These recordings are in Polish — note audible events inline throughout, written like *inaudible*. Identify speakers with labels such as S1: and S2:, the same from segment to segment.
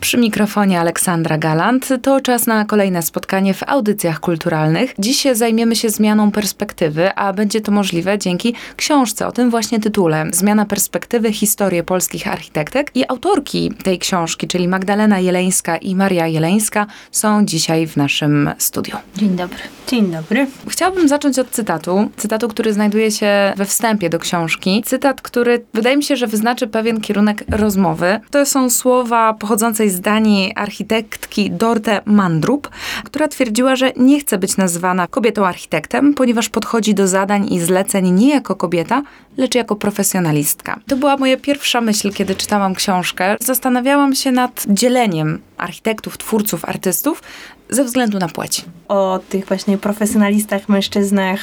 S1: Przy mikrofonie Aleksandra Galant. To czas na kolejne spotkanie w audycjach kulturalnych. Dziś zajmiemy się zmianą perspektywy, a będzie to możliwe dzięki książce o tym właśnie tytule. Zmiana perspektywy, historię polskich architektek i autorki tej książki, czyli Magdalena Jeleńska i Maria Jeleńska, są dzisiaj w naszym studiu.
S2: Dzień dobry.
S3: Dzień dobry.
S1: Chciałabym zacząć od cytatu. Cytatu, który znajduje się we wstępie do książki. Cytat, który wydaje mi się, że wyznaczy pewien kierunek rozmowy. To są słowa pochodzące z Danii architektki Dorte Mandrup, która twierdziła, że nie chce być nazywana kobietą architektem, ponieważ podchodzi do zadań i zleceń nie jako kobieta, lecz jako profesjonalistka. To była moja pierwsza myśl, kiedy czytałam książkę. Zastanawiałam się nad dzieleniem architektów, twórców, artystów ze względu na płeć.
S3: O tych właśnie profesjonalistach, mężczyznach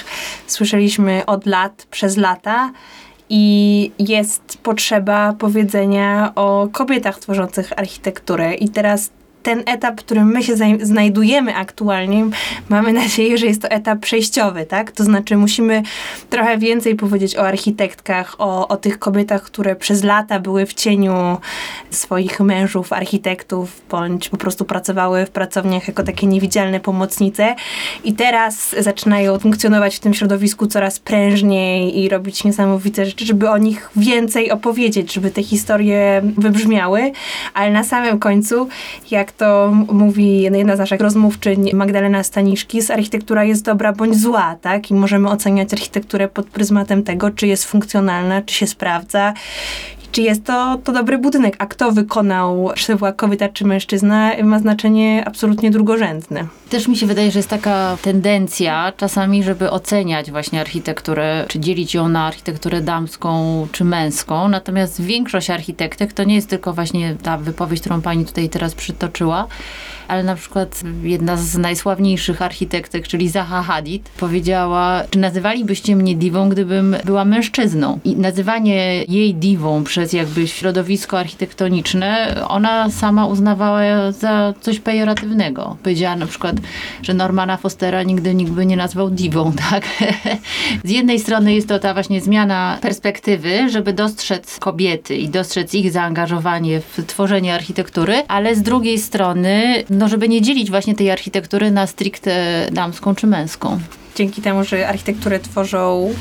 S3: słyszeliśmy od lat, przez lata i jest potrzeba powiedzenia o kobietach tworzących architekturę. I teraz ten etap, w którym my się znajdujemy aktualnie, mamy nadzieję, że jest to etap przejściowy, tak? To znaczy musimy trochę więcej powiedzieć o architektkach, o, o tych kobietach, które przez lata były w cieniu swoich mężów, architektów, bądź po prostu pracowały w pracowniach jako takie niewidzialne pomocnice i teraz zaczynają funkcjonować w tym środowisku coraz prężniej i robić niesamowite rzeczy, żeby o nich więcej opowiedzieć, żeby te historie wybrzmiały, ale na samym końcu, jak to mówi jedna z naszych rozmówczyń, Magdalena Staniszkis, architektura jest dobra bądź zła, tak? I możemy oceniać architekturę pod pryzmatem tego, czy jest funkcjonalna, czy się sprawdza czy jest to, to dobry budynek. A kto wykonał, czy była kobieta, czy mężczyzna, ma znaczenie absolutnie drugorzędne.
S2: Też mi się wydaje, że jest taka tendencja czasami, żeby oceniać właśnie architekturę, czy dzielić ją na architekturę damską czy męską. Natomiast większość architektek to nie jest tylko właśnie ta wypowiedź, którą pani tutaj teraz przytoczyła, ale na przykład jedna z najsławniejszych architektek, czyli Zaha Hadid, powiedziała, czy nazywalibyście mnie diwą, gdybym była mężczyzną. I nazywanie jej diwą przez jakby środowisko architektoniczne, ona sama uznawała za coś pejoratywnego. Powiedziała na przykład, że Normana Fostera nigdy nikt by nie nazwał diwą, *laughs* tak? z jednej strony jest to ta właśnie zmiana perspektywy, żeby dostrzec kobiety i dostrzec ich zaangażowanie w tworzenie architektury, ale z drugiej strony no żeby nie dzielić właśnie tej architektury na stricte damską czy męską.
S3: Dzięki temu, że architekturę tworzą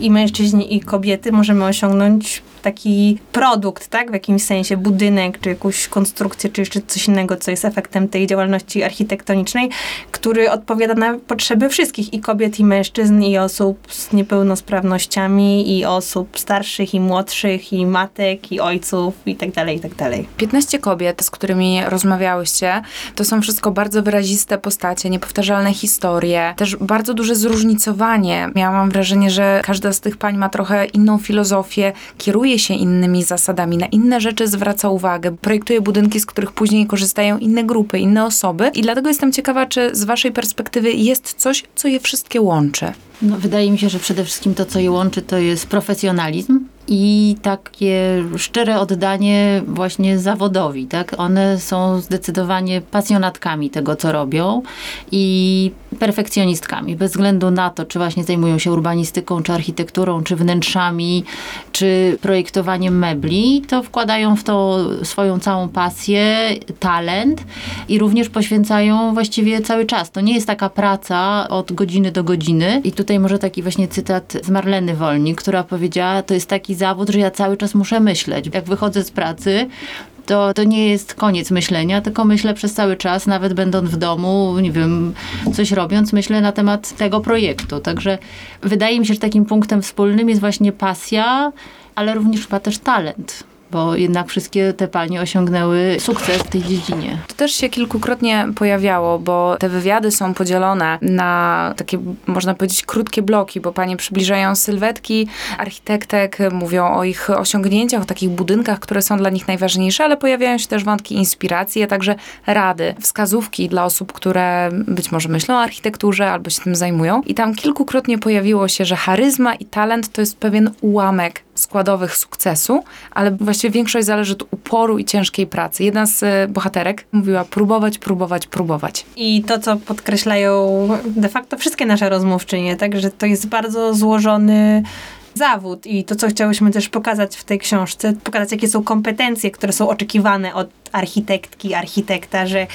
S3: i mężczyźni, i kobiety, możemy osiągnąć taki produkt, tak? W jakimś sensie budynek, czy jakąś konstrukcję, czy jeszcze coś innego, co jest efektem tej działalności architektonicznej, który odpowiada na potrzeby wszystkich i kobiet, i mężczyzn, i osób z niepełnosprawnościami, i osób starszych, i młodszych, i matek, i ojców, i tak dalej, i tak dalej.
S1: 15 kobiet, z którymi rozmawiałyście, to są wszystko bardzo wyraziste postacie, niepowtarzalne historie, też bardzo duże zróżnicowanie. Miałam wrażenie, że każda z tych pań ma trochę inną filozofię, kieruje kieruje się innymi zasadami, na inne rzeczy zwraca uwagę, projektuje budynki, z których później korzystają inne grupy, inne osoby. I dlatego jestem ciekawa, czy z Waszej perspektywy jest coś, co je wszystkie łączy.
S2: No, wydaje mi się, że przede wszystkim to, co je łączy, to jest profesjonalizm i takie szczere oddanie właśnie zawodowi, tak? One są zdecydowanie pasjonatkami tego, co robią i perfekcjonistkami, bez względu na to, czy właśnie zajmują się urbanistyką, czy architekturą, czy wnętrzami, czy projektowaniem mebli, to wkładają w to swoją całą pasję, talent i również poświęcają właściwie cały czas. To nie jest taka praca od godziny do godziny. I tutaj może taki właśnie cytat z Marleny Wolnik, która powiedziała, to jest taki zawód, że ja cały czas muszę myśleć. Jak wychodzę z pracy, to, to nie jest koniec myślenia, tylko myślę przez cały czas, nawet będąc w domu, nie wiem, coś robiąc, myślę na temat tego projektu. Także wydaje mi się, że takim punktem wspólnym jest właśnie pasja, ale również chyba też talent bo jednak wszystkie te panie osiągnęły sukces w tej dziedzinie.
S1: To też się kilkukrotnie pojawiało, bo te wywiady są podzielone na takie, można powiedzieć, krótkie bloki, bo panie przybliżają sylwetki architektek, mówią o ich osiągnięciach, o takich budynkach, które są dla nich najważniejsze, ale pojawiają się też wątki inspiracji, a także rady, wskazówki dla osób, które być może myślą o architekturze albo się tym zajmują. I tam kilkukrotnie pojawiło się, że charyzma i talent to jest pewien ułamek składowych sukcesu, ale właściwie większość zależy od uporu i ciężkiej pracy. Jedna z e, bohaterek mówiła próbować, próbować, próbować.
S3: I to, co podkreślają de facto wszystkie nasze rozmówczynie, tak, że to jest bardzo złożony zawód i to, co chciałyśmy też pokazać w tej książce, pokazać, jakie są kompetencje, które są oczekiwane od architektki, architekta, że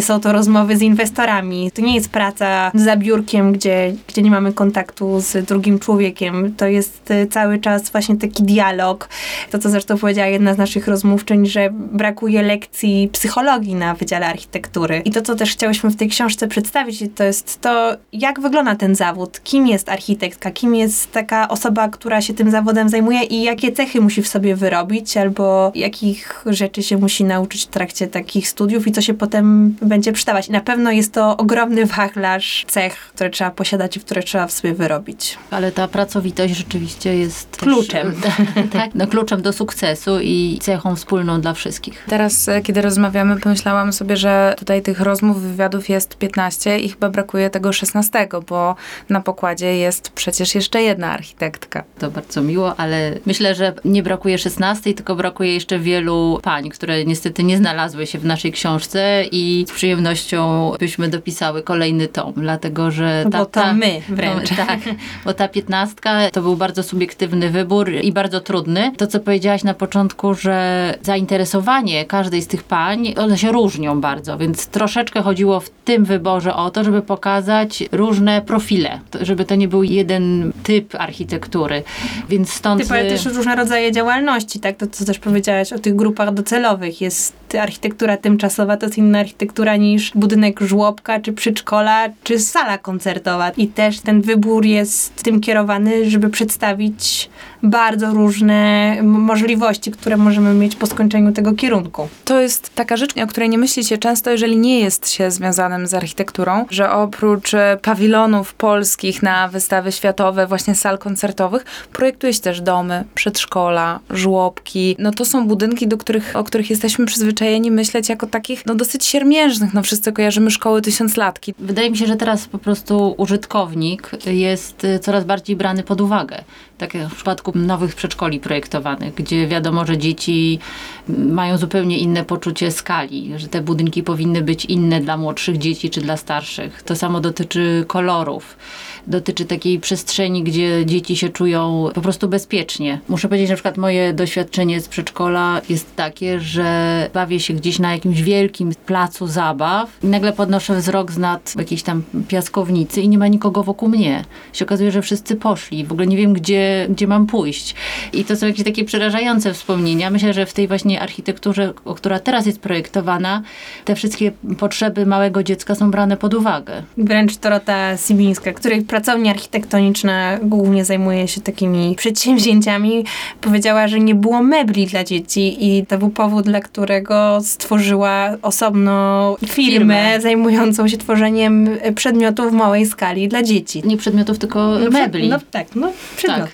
S3: są to rozmowy z inwestorami. To nie jest praca za biurkiem, gdzie, gdzie nie mamy kontaktu z drugim człowiekiem. To jest y, cały czas właśnie taki dialog. To, co zresztą powiedziała jedna z naszych rozmówczyń, że brakuje lekcji psychologii na Wydziale Architektury. I to, co też chciałyśmy w tej książce przedstawić, to jest to, jak wygląda ten zawód, kim jest architektka, kim jest taka osoba, która się tym zawodem zajmuje i jakie cechy musi w sobie wyrobić, albo jakich rzeczy się musi nauczyć w trakcie takich studiów i co się potem będzie przydawać. I na pewno jest to ogromny wachlarz cech, które trzeba posiadać i które trzeba w sobie wyrobić.
S2: Ale ta pracowitość rzeczywiście jest
S3: Kluczem.
S2: Też, *laughs* tak, no, kluczem do sukcesu i cechą wspólną dla wszystkich.
S1: Teraz, e, kiedy rozmawiamy, pomyślałam sobie, że tutaj tych rozmów, wywiadów jest 15 i chyba brakuje tego 16, bo na pokładzie jest przecież jeszcze jedna architektka.
S2: To bardzo miło, ale myślę, że nie brakuje 16, tylko brakuje jeszcze wielu pań, które niestety nie znalazły się w naszej książce i z przyjemnością byśmy dopisały kolejny tom, dlatego że ta,
S3: Bo to
S2: ta,
S3: my wręcz.
S2: No, *laughs* tak, bo ta piętnastka to był bardzo subiektywny wybór i bardzo trudny. To, co powiedziałaś na początku, że zainteresowanie każdej z tych pań, one się różnią bardzo, więc troszeczkę chodziło w tym wyborze o to, żeby pokazać różne profile, żeby to nie był jeden typ architektury, więc stąd...
S3: Ty też różne rodzaje działalności, tak? To, co też powiedziałaś o tych grupach docelowych. Jest architektura tymczasowa, to jest inna architektura niż budynek żłobka, czy przedszkola, czy sala koncertowa. I też ten wybór jest tym kierowany, żeby przedstawić bardzo różne możliwości, które możemy mieć po skończeniu tego kierunku.
S1: To jest taka rzecz, o której nie myśli się często, jeżeli nie jest się związanym z architekturą, że oprócz e, pawilonów polskich na wystawy światowe, właśnie sal koncertowych, projektuje się też domy, przedszkola, żłobki. No to są budynki, do których, o których jesteśmy przyzwyczajeni myśleć jako takich, no dosyć siermiężnych. No wszyscy kojarzymy szkoły tysiąclatki.
S2: Wydaje mi się, że teraz po prostu użytkownik jest y, coraz bardziej brany pod uwagę. Tak jak w przypadku nowych przedszkoli projektowanych, gdzie wiadomo, że dzieci mają zupełnie inne poczucie skali, że te budynki powinny być inne dla młodszych dzieci czy dla starszych. To samo dotyczy kolorów. Dotyczy takiej przestrzeni, gdzie dzieci się czują po prostu bezpiecznie. Muszę powiedzieć, że na przykład moje doświadczenie z przedszkola jest takie, że bawię się gdzieś na jakimś wielkim placu zabaw i nagle podnoszę wzrok z nad jakiejś tam piaskownicy i nie ma nikogo wokół mnie. Się okazuje, że wszyscy poszli. W ogóle nie wiem, gdzie, gdzie mam pójść. I to są jakieś takie przerażające wspomnienia. Myślę, że w tej właśnie architekturze, która teraz jest projektowana, te wszystkie potrzeby małego dziecka są brane pod uwagę.
S3: Wręcz Dorota Sibińska, której pracownia architektoniczna głównie zajmuje się takimi przedsięwzięciami, powiedziała, że nie było mebli dla dzieci i to był powód, dla którego stworzyła osobno firmę,
S2: Firmę.
S3: zajmującą się tworzeniem przedmiotów w małej skali dla dzieci.
S2: Nie przedmiotów, tylko
S3: No,
S2: mebli.
S3: No tak, no przedmiotów.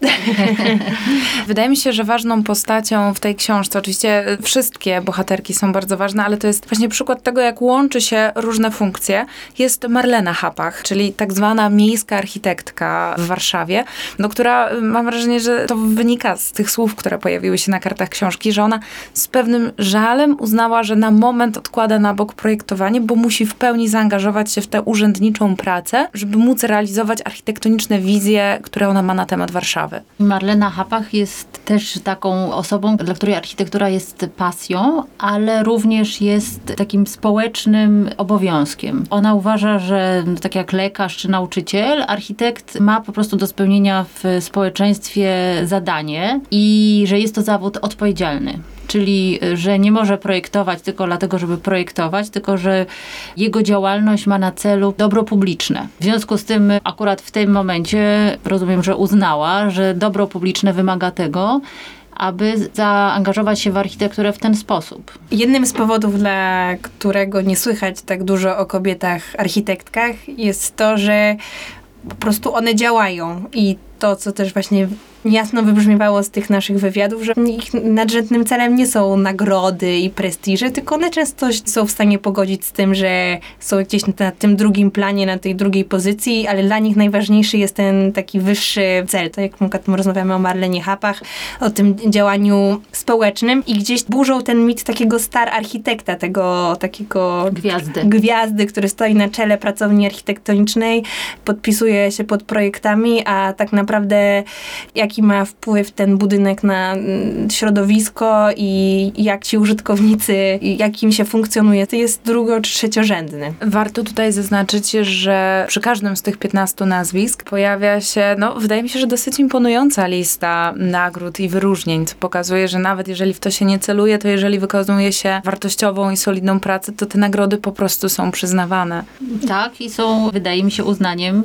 S3: *laughs*
S1: Wydaje mi się, że ważną postacią w tej książce, oczywiście wszystkie bohaterki są bardzo ważne, ale to jest właśnie przykład tego, jak łączy się różne funkcje, jest Marlena Hapach, czyli tak zwana miejska architektka w Warszawie, no, która mam wrażenie, że to wynika z tych słów, które pojawiły się na kartach książki, że ona z pewnym żalem uznała, że na moment odkłada na bok projektowanie, bo musi w pełni zaangażować się w tę urzędniczą pracę, żeby móc realizować architektoniczne wizje, które ona ma na temat Warszawy.
S2: Marlena Hapach jest też taką osobą, dla której architektura jest pasją, ale również jest takim społecznym obowiązkiem. Ona uważa, że tak jak lekarz czy nauczyciel, architekt ma po prostu do spełnienia w społeczeństwie zadanie i że jest to zawód odpowiedzialny. Czyli, że nie może projektować tylko dlatego, żeby projektować, tylko że jego działalność ma na celu dobro publiczne. W związku z tym, akurat w tym momencie rozumiem, że uznała, że dobro publiczne wymaga tego, aby zaangażować się w architekturę w ten sposób.
S3: Jednym z powodów, dla którego nie słychać tak dużo o kobietach architektkach, jest to, że po prostu one działają i to, co też właśnie jasno wybrzmiewało z tych naszych wywiadów, że ich nadrzędnym celem nie są nagrody i prestiże, tylko one często są w stanie pogodzić z tym, że są gdzieś na tym drugim planie, na tej drugiej pozycji, ale dla nich najważniejszy jest ten taki wyższy cel. To jak na przykład my rozmawiamy o Marlenie Hapach, o tym działaniu społecznym i gdzieś burzą ten mit takiego star architekta, tego takiego
S2: Gwiazdy.
S3: gwiazdy, który stoi na czele pracowni architektonicznej, podpisuje się pod projektami, a tak naprawdę naprawdę jaki ma wpływ ten budynek na mm, środowisko i jak ci użytkownicy, i jak im się funkcjonuje, to jest drugo czy trzeciorzędny.
S1: Warto tutaj zaznaczyć, że przy każdym z tych 15 nazwisk pojawia się, no wydaje mi się, że dosyć imponująca lista nagród i wyróżnień, co pokazuje, że nawet jeżeli w to się nie celuje, to jeżeli wykonuje się wartościową i solidną pracę, to te nagrody po prostu są przyznawane.
S2: Tak, i są, wydaje mi się, uznaniem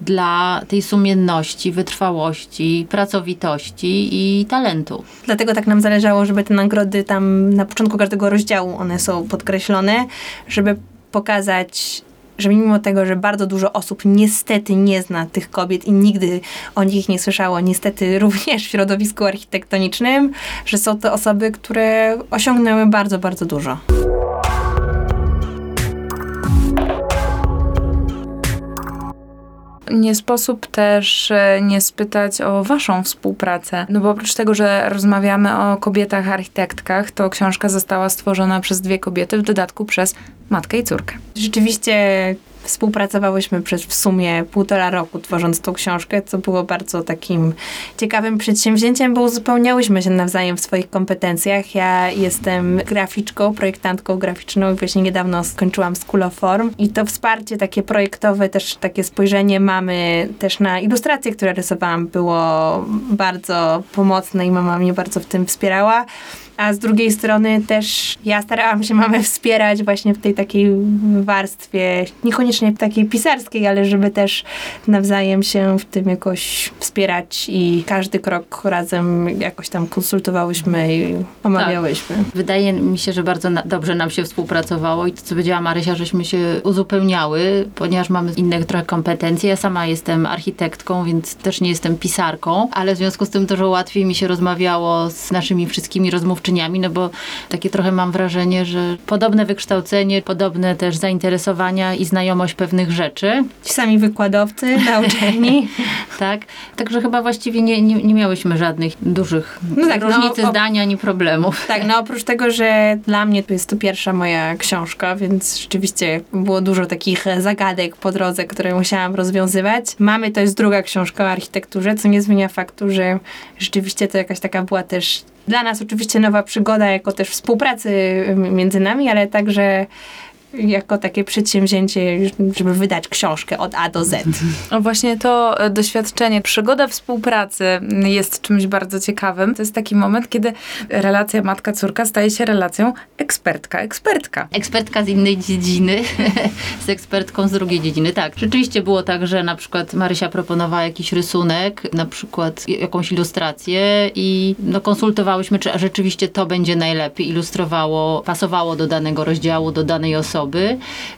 S2: dla tej sumienności, wytrwałości, pracowitości i talentu.
S3: Dlatego tak nam zależało, żeby te nagrody tam na początku każdego rozdziału one są podkreślone, żeby pokazać, że mimo tego, że bardzo dużo osób niestety nie zna tych kobiet i nigdy o nich nie słyszało, niestety *laughs* również w środowisku architektonicznym, że są to osoby, które osiągnęły bardzo, bardzo dużo.
S1: Nie sposób też e, nie spytać o waszą współpracę. No bo oprócz tego, że rozmawiamy o kobietach architektkach, to książka została stworzona przez dwie kobiety, w dodatku przez matkę i córkę.
S3: Rzeczywiście współpracowałyśmy przez w sumie półtora roku tworząc tą książkę, co było bardzo takim ciekawym przedsięwzięciem, bo uzupełniałyśmy się nawzajem w swoich kompetencjach. Ja jestem graficzką, projektantką graficzną i właśnie niedawno skończyłam School of Form i to wsparcie takie projektowe, też takie spojrzenie mamy też na ilustracje, które rysowałam było bardzo pomocne i mama mnie bardzo w tym wspierała a z drugiej strony też ja starałam się mamę wspierać właśnie w tej takiej warstwie, niekoniecznie takiej pisarskiej, ale żeby też nawzajem się w tym jakoś wspierać i każdy krok razem jakoś tam konsultowałyśmy i omawiałyśmy.
S2: Wydaje mi się, że bardzo na, dobrze nam się współpracowało i to, co powiedziała Marysia, żeśmy się uzupełniały, ponieważ mamy inne trochę kompetencje. Ja sama jestem architektką, więc też nie jestem pisarką, ale w związku z tym dużo łatwiej mi się rozmawiało z naszymi wszystkimi no bo takie trochę mam wrażenie, że podobne wykształcenie, podobne też zainteresowania i znajomość pewnych rzeczy,
S3: Ci sami wykładowcy na *laughs* uczelni.
S2: tak? Także chyba właściwie nie, nie, nie miałyśmy żadnych dużych
S3: No tak, no,
S2: różnicy
S3: o-
S2: zdania ani problemów.
S3: Tak, no oprócz tego, że dla mnie to jest to pierwsza moja książka, więc rzeczywiście było dużo takich zagadek po drodze, które musiałam rozwiązywać. Mamy to jest druga książka o architekturze, co nie zmienia faktu, że rzeczywiście to jakaś taka była też dla nas oczywiście nowa przygoda, jako też współpracy między nami, ale także jako takie przedsięwzięcie, żeby wydać książkę od A do Z.
S1: No właśnie to e, doświadczenie, przygoda współpracy jest czymś bardzo ciekawym. To jest taki moment, kiedy relacja matka-córka staje się relacją ekspertka-ekspertka.
S2: Ekspertka z innej dziedziny, *laughs* z ekspertką z drugiej dziedziny. Tak, rzeczywiście było tak, że na przykład Marysia proponowała jakiś rysunek, na przykład jakąś ilustrację i no, konsultowałyśmy, czy rzeczywiście to będzie najlepiej ilustrowało, pasowało do danego rozdziału, do danej osoby,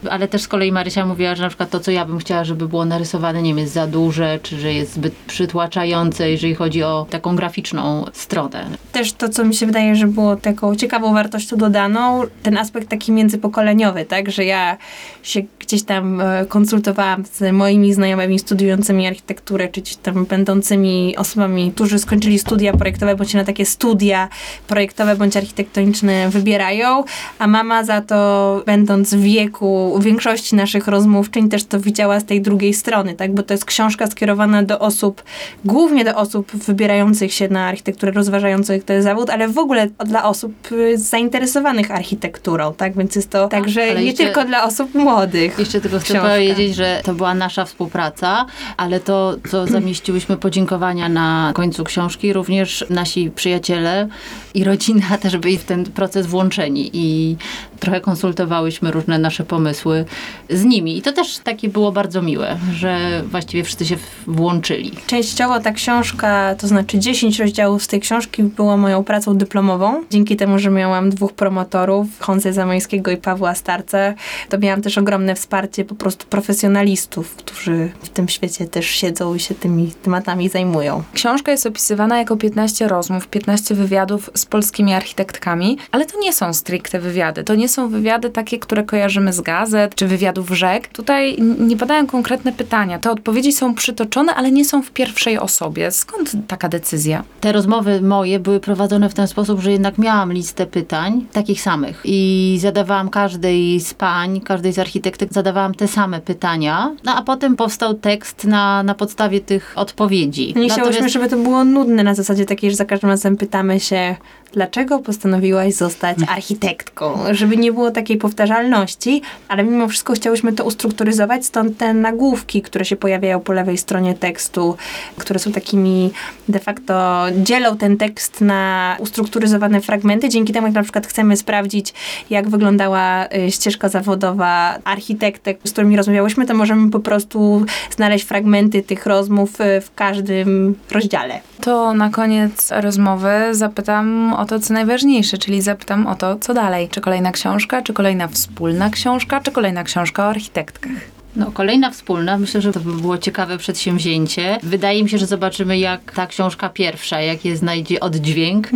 S2: ale też z kolei Marysia mówiła, że na przykład to, co ja bym chciała, żeby było narysowane, nie wiem, jest za duże, czy że jest zbyt przytłaczające, jeżeli chodzi o taką graficzną stronę.
S3: też to, co mi się wydaje, że było taką ciekawą wartością dodaną, ten aspekt taki międzypokoleniowy, tak, że ja się gdzieś tam e, konsultowałam z moimi znajomymi studiującymi architekturę, czy gdzieś tam będącymi osobami, którzy skończyli studia projektowe, bądź się na takie studia projektowe bądź architektoniczne wybierają, a mama za to, będąc w wieku większości naszych rozmówczyń, też to widziała z tej drugiej strony, tak, bo to jest książka skierowana do osób, głównie do osób wybierających się na architekturę, rozważających ten zawód, ale w ogóle dla osób y, zainteresowanych architekturą, tak? Więc jest to także
S2: ale
S3: nie tylko dla osób młodych.
S2: Jeszcze tylko chcę
S3: książka.
S2: powiedzieć, że to była nasza współpraca, ale to, co *clears throat* zamieściłyśmy podziękowania na końcu książki, również nasi przyjaciele i rodzina *laughs* też byli w ten proces włączeni i trochę konsultowałyśmy różne nasze pomysły z nimi. I to też takie było bardzo miłe, że właściwie wszyscy się włączyli.
S3: Częściowo ta książka, to znaczy 10 rozdziałów z tej książki było moją pracą dyplomową. Dzięki temu, że miałam dwóch promotorów, Honze Zamańskiego i Pawła Starca, to miałam też ogromne wsparcie po prostu profesjonalistów, którzy w tym świecie też siedzą i się tymi tematami zajmują.
S1: Książka jest opisywana jako 15 rozmów, 15 wywiadów z polskimi architektkami, ale to nie są stricte wywiady. To nie są wywiady takie, które kojarzymy z gazet czy wywiadów rzek. Tutaj nie padają konkretne pytania. Te odpowiedzi są przytoczone, ale nie są w pierwszej osobie. Skąd taka decyzja?
S2: Te rozmowy moje były prowadzone w ten sposób, że jednak miałam listę pytań, takich samych. I zadawałam każdej z pań, każdej z architektek zadawałam te same pytania, no a potem powstał tekst na, na podstawie tych odpowiedzi.
S3: Nie chciałyśmy,
S2: Natomiast-
S3: żeby to było nudne na zasadzie takiej, że za każdym razem pytamy się, dlaczego postanowiłaś zostać architektką? Żeby nie było takiej powtarzalności, ale mimo wszystko chciałyśmy to ustrukturyzować, stąd te nagłówki, które się pojawiają po lewej stronie tekstu, które są takimi de facto dzielą ten tekst na ustrukturyzowane fragmenty. Dzięki temu, jak na przykład chcemy sprawdzić, jak wyglądała y, ścieżka zawodowa architektek, z którymi rozmawiałyśmy, to możemy po prostu znaleźć fragmenty tych rozmów y, w każdym rozdziale.
S1: To na koniec rozmowy zapytam o to, co najważniejsze, czyli zapytam o to, co dalej. Czy kolejna książka, czy kolejna wspólna książka, czy kolejna książka o architektkach?
S2: No, kolejna wspólna, myślę, że to by było ciekawe przedsięwzięcie. Wydaje mi się, że zobaczymy, jak ta książka pierwsza, jak je znajdzie oddźwięk.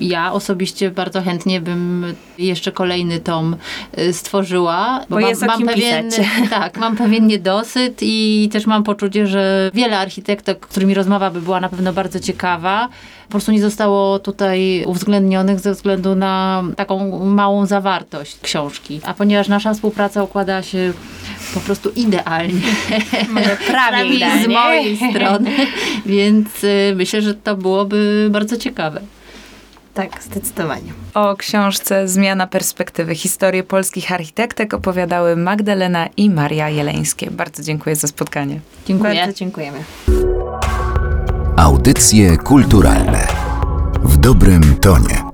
S2: Ja osobiście bardzo chętnie bym jeszcze kolejny tom y, stworzyła.
S3: Bo jest o kim
S2: pewien,
S3: pisać. *laughs*
S2: Tak, mam pewien niedosyt i też mam poczucie, że wiele architektek, którymi rozmowa by była na pewno bardzo ciekawa, po prostu nie zostało tutaj uwzględnionych ze względu na taką małą zawartość książki. A ponieważ nasza współpraca układa się po prostu idealnie. *laughs*
S3: Może prawie
S2: Przynajmniej z
S3: idealnie.
S2: mojej strony, więc y, myślę, że to byłoby bardzo ciekawe.
S3: Tak, zdecydowanie.
S1: O książce Zmiana perspektywy. Historie polskich architektek opowiadały Magdalena i Maria Jeleńskie. Bardzo dziękuję za spotkanie.
S2: Dziękuję.
S3: Bardzo dziękujemy.
S4: Audycje kulturalne w dobrym tonie.